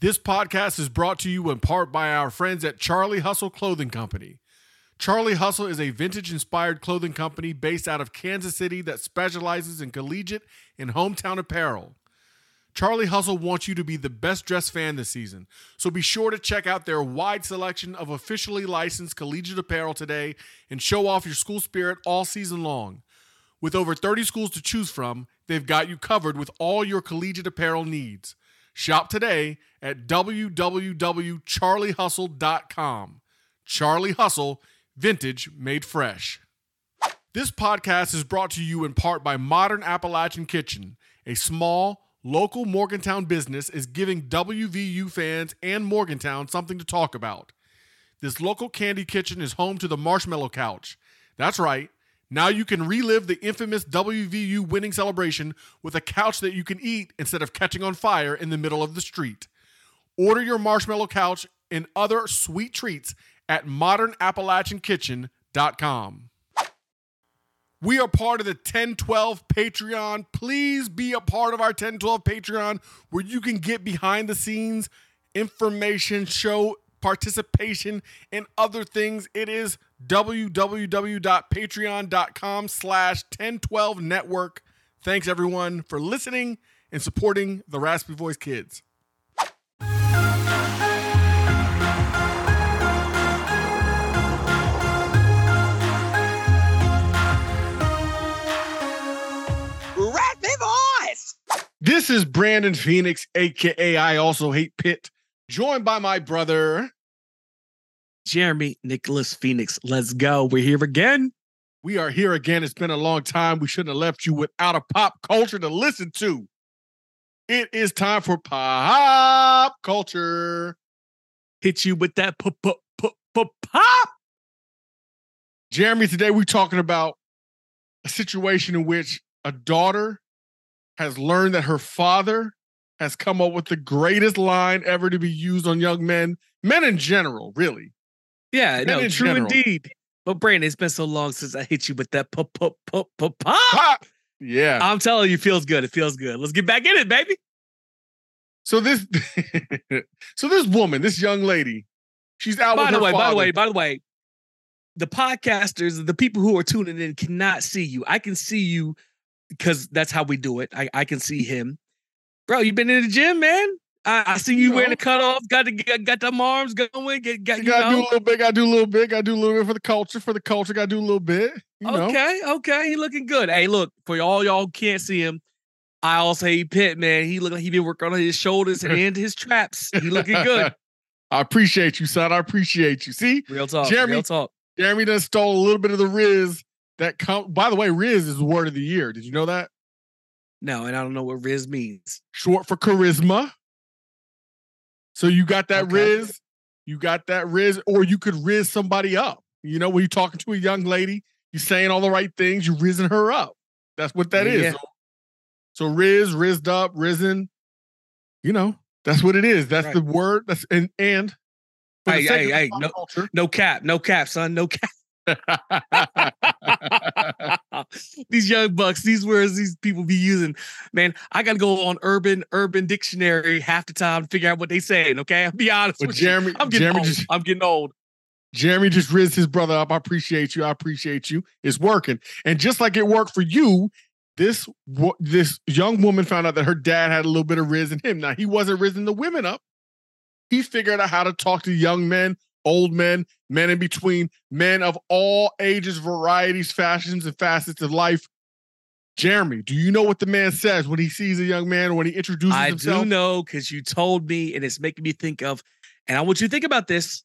This podcast is brought to you in part by our friends at Charlie Hustle Clothing Company. Charlie Hustle is a vintage inspired clothing company based out of Kansas City that specializes in collegiate and hometown apparel. Charlie Hustle wants you to be the best dressed fan this season, so be sure to check out their wide selection of officially licensed collegiate apparel today and show off your school spirit all season long. With over 30 schools to choose from, they've got you covered with all your collegiate apparel needs. Shop today at www.charliehustle.com. Charlie Hustle, vintage made fresh. This podcast is brought to you in part by Modern Appalachian Kitchen, a small, local Morgantown business is giving WVU fans and Morgantown something to talk about. This local candy kitchen is home to the Marshmallow Couch. That's right. Now you can relive the infamous WVU winning celebration with a couch that you can eat instead of catching on fire in the middle of the street. Order your marshmallow couch and other sweet treats at modernappalachiankitchen.com. We are part of the 1012 Patreon. Please be a part of our 1012 Patreon where you can get behind the scenes information, show participation, and other things. It is www.patreon.com slash 1012 network. Thanks everyone for listening and supporting the Raspy Voice Kids. This is Brandon Phoenix, aka I also hate Pitt, joined by my brother. Jeremy Nicholas Phoenix. Let's go. We're here again. We are here again. It's been a long time. We shouldn't have left you without a pop culture to listen to. It is time for pop culture. Hit you with that pop pop pop pop pop. Jeremy, today we're talking about a situation in which a daughter has learned that her father has come up with the greatest line ever to be used on young men, men in general, really. Yeah, Men no, true general. indeed. But Brandon, it's been so long since I hit you with that pop pop pop pop pop. Yeah. I'm telling you, feels good. It feels good. Let's get back in it, baby. So this, so this woman, this young lady, she's out. By with the her way, by the way, by the way, the podcasters, the people who are tuning in cannot see you. I can see you because that's how we do it. I, I can see him. Bro, You've been in the gym, man? I, I see you You wearing know. the cutoff, got the got, got them arms going, get got You gotta do a little bit. Gotta do a little bit. Gotta do a little bit for the culture. For the culture, gotta do a little bit. You know. Okay, okay, he looking good. Hey, look for all y'all who can't see him. I also hate Pitt, man. He look like he been working on his shoulders and his traps. He looking good. I appreciate you, son. I appreciate you. See, Real talk. Jeremy- real talk. Jeremy done stole a little bit of the Rizz that come. By the way, Rizz is the word of the year. Did you know that? No, and I don't know what Rizz means. Short for charisma. So you got that Okay. Rizz. You got that Rizz, or you could Rizz somebody up. You know, when you're talking to a young lady, you're saying all the right things, you're rizzing her up. That's what that is. Yeah. So, So Rizz, rizzed up, risen. You know, that's what it is. That's Right. the word. That's and and Hey, hey, hey, no- culture- No cap, no cap, son, no cap. these young bucks, these words these people be using, man. I gotta go on urban urban dictionary half the time to figure out what they saying. Okay, I'll be honest But with Jeremy, you. I'm getting Jeremy old. just I'm getting old. Jeremy just rizzed his brother up. I appreciate you. I appreciate you. It's working. And just like it worked for you, this this young woman found out that her dad had a little bit of rizz in him. Now he wasn't rizzing the women up. He figured out how to talk to young men, old men, men in between, men of all ages, varieties, fashions, and facets of life. Jeremy, do you know what the man says when he sees a young man or when he introduces I himself? I do know because you told me, and it's making me think of, and I want you to think about this.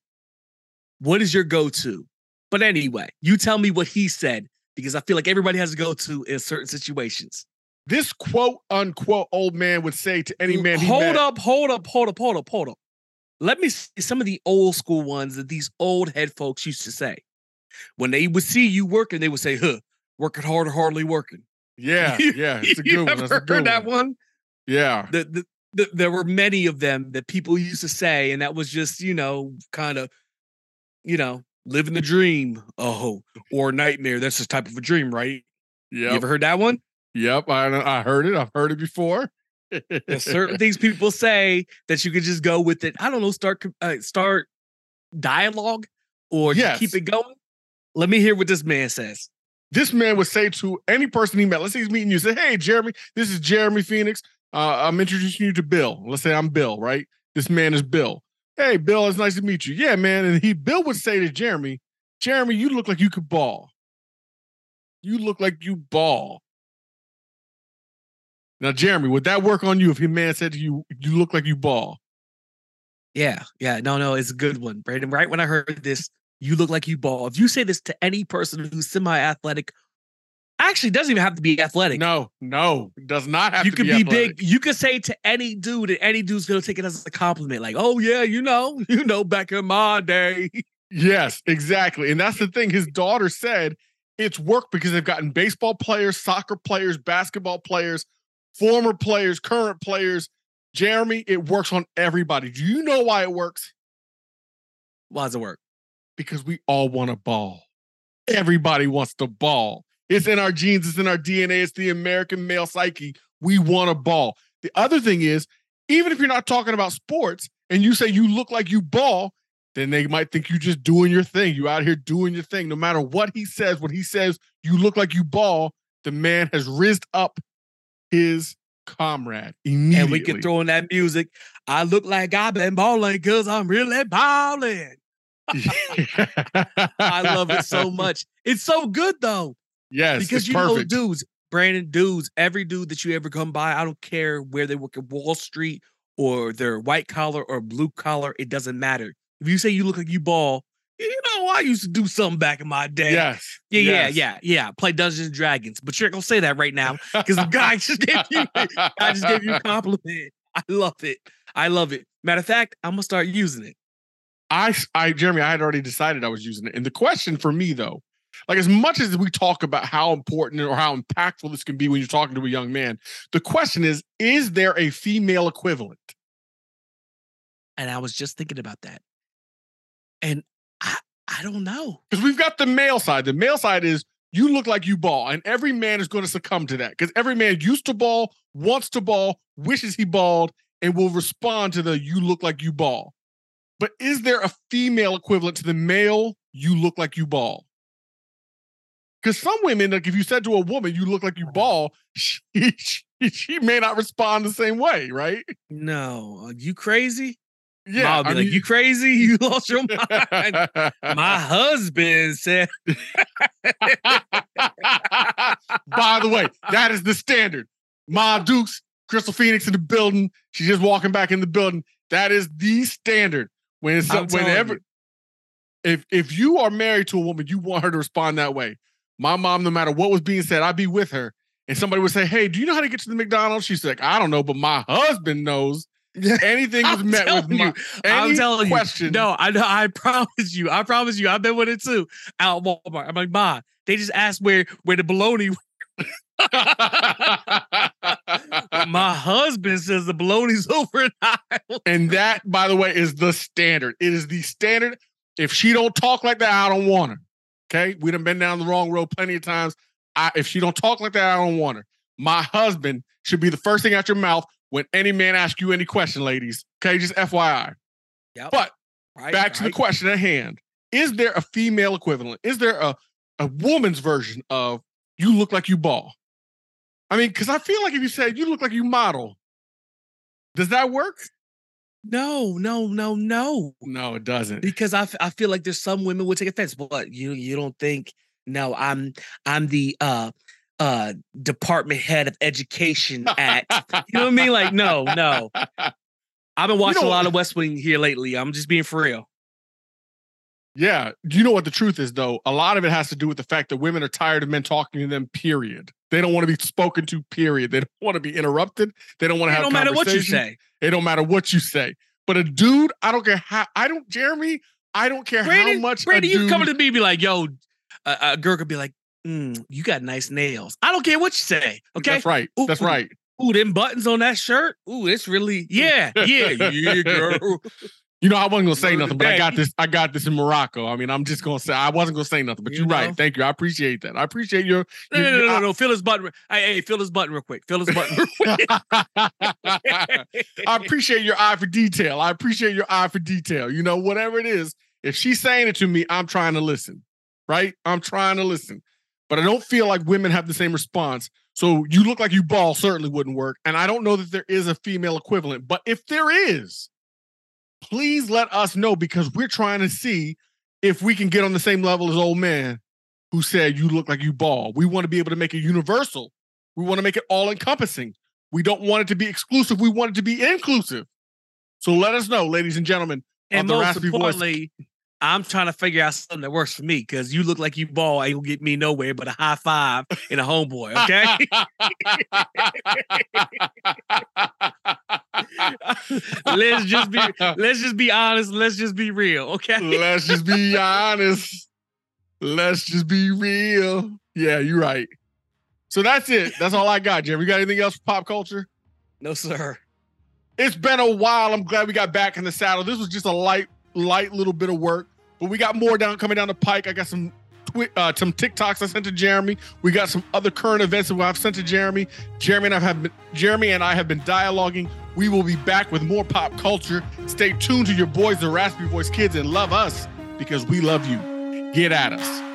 What is your go-to? But anyway, you tell me what he said because I feel like everybody has a go-to in certain situations. This quote unquote old man would say to any man he hold met, up, hold up, hold up, hold up, hold up. Let me see some of the old school ones that these old head folks used to say. When they would see you working, they would say, huh, working hard or hardly working. Yeah, yeah, it's a you one. ever heard good that one. Yeah. The, the, the, there were many of them that people used to say, and that was just, you know, kind of, you know, living the dream. Oh, or nightmare. That's a type of a dream, right? Yeah. You ever heard that one? Yep. I I heard it. I've heard it before. There's certain things people say that you could just go with it. I don't know, start uh, start dialogue or Yes. keep it going. Let me hear what this man says. this man would say to any person he met, let's say he's meeting you, say, Hey, Jeremy, this is Jeremy Phoenix. Uh, I'm introducing you to Bill. Let's say I'm Bill, right? This man is Bill. Hey, Bill, it's nice to meet you. Yeah, man. And he Bill would say to Jeremy, Jeremy, you look like you could ball. You look like you ball. Now, Jeremy, would that work on you if your man said to you, you look like you ball? Yeah, yeah, no, no, it's a good one, Brandon. Right when I heard this, you look like you ball. If you say this to any person who's semi-athletic, actually doesn't even have to be athletic. No, no, it does not have you to could be, be, big. You could say to any dude, and any dude's gonna take it as a compliment. Like, oh yeah, you know, you know, back in my day. Yes, exactly. And that's the thing. His daughter said it's worked because they've gotten baseball players, soccer players, basketball players, former players, current players. Jeremy, it works on everybody. Do you know why it works? Why does it work? Because we all want a ball. Everybody wants the ball. It's in our genes, it's in our DNA, it's the American male psyche. We want a ball. The other thing is, even if you're not talking about sports and you say you look like you ball, then they might think you're just doing your thing. You out here doing your thing. No matter what he says, when he says you look like you ball, the man has rizzed up his comrade immediately. And we can throw in that music. I look like I've been balling because I'm really balling. I love it so much. It's so good though. yes, because you know dudes brandon dudes every dude that you ever come by i don't care where they work at wall street or they're white collar or blue collar it doesn't matter if you say you look like you ball you know i used to do something back in my day Yes. yeah yes. yeah yeah yeah play dungeons and dragons but you're gonna say that right now because the guy just gave you i just gave you a compliment i love it i love it matter of fact i'm gonna start using it I, I, Jeremy, I had already decided I was using it. And the question for me, though, like as much as we talk about how important or how impactful this can be when you're talking to a young man, the question is: Is there a female equivalent? and i was just thinking about that and i don't know Because we've got the male side. The male side is you look like you ball, and every man is going to succumb to that because every man used to ball, wants to ball, wishes he balled, and will respond to the "you look like you ball." But is there a female equivalent to the male "you look like you ball"? Because some women, like if you said to a woman, "you look like you ball," she, she, she may not respond the same way, right? no are you crazy Yeah, I'll be I like, mean- you crazy? You lost your mind. My husband said, By the way, that is the standard. Ma Dukes, Crystal Phoenix in the building. She's just walking back in the building. That is the standard. When it's I'm whenever if if you are married to a woman, you want her to respond that way. My mom, no matter what was being said, I'd be with her. And somebody would say, Hey, do you know how to get to the McDonald's? She's like, I don't know, but my husband knows. Anything was met with you, I'm telling question. you. No, I know. I promise you. I promise you. I've been with it too. Out at Walmart. I'm like, Ma, they just asked where where the bologna My husband says the bologna's over in Iowa. and that, by the way, is the standard. It is the standard. If she don't talk like that, I don't want her. Okay, we done been down the wrong road plenty of times. I, if she don't talk like that, I don't want her. My husband should be the first thing out your mouth when any man asks you any question, ladies. Okay, just FYI. Yep. But Right, back to the question at hand: Is there a female equivalent? Is there a a woman's version of "you look like you ball"? I mean, because I feel like if you said you look like you model, does that work? No, no, no, no. No, it doesn't. Because I, f- I feel like there's some women would take offense. But you you don't think no, I'm I'm the uh uh department head of education at you know what I mean? Like, no, no. I've been watching know- a lot of West Wing here lately. I'm just being for real. Yeah. You know what the truth is, though? A lot of it has to do with the fact that women are tired of men talking to them, period. They don't want to be spoken to, period. They don't want to be interrupted. They don't want to have It don't matter what you say. It don't matter what you say. But a dude, I don't care how, I don't, Jeremy, I don't care how much Brandon, a you coming to me be like, yo, a, a girl could be like, mm, you got nice nails. I don't care what you say. Okay. That's right. Ooh, That's ooh. right. Ooh, them buttons on that shirt. Ooh, it's really, yeah, yeah, yeah, girl. You know, I wasn't gonna say nothing, but I got this. I got this in Morocco. I mean, I'm just gonna say I wasn't gonna say nothing, but You you're right. Thank you. I appreciate that. I appreciate your. No, no, your- no, no, I- no. Feel his button. Hey, hey, feel his button real quick. Fill his button real quick. I appreciate your eye for detail. I appreciate your eye for detail. You know, whatever it is, if she's saying it to me, I'm trying to listen, right? I'm trying to listen. But I don't feel like women have the same response. So you look like you ball certainly wouldn't work. And I don't know that there is a female equivalent. But if there is, please let us know because we're trying to see if we can get on the same level as old man who said you look like you ball. We want to be able to make it universal. We want to make it all encompassing. We don't want it to be exclusive. We want it to be inclusive. So let us know, ladies and gentlemen. and most raspy voice. Importantly, I'm trying to figure out something that works for me because you look like you ball ain't gonna get me nowhere but a high five and a homeboy. Okay. let's just be let's just be honest. Let's just be real. Okay. Let's just be honest. Let's just be real. Yeah, you're right. So that's it. That's all I got, Jeremy. You got anything else for pop culture? No, sir. It's been a while. I'm glad we got back in the saddle. This was just a light, light little bit of work, but we got more down coming down the pike. I got some uh, some TikToks I sent to Jeremy. We got some other current events that I've sent to Jeremy. Jeremy and I have been, Jeremy and I have been dialoguing. We will be back with more pop culture. Stay tuned to your boys, the Raspy Voice Kids, and love us because we love you. Get at us.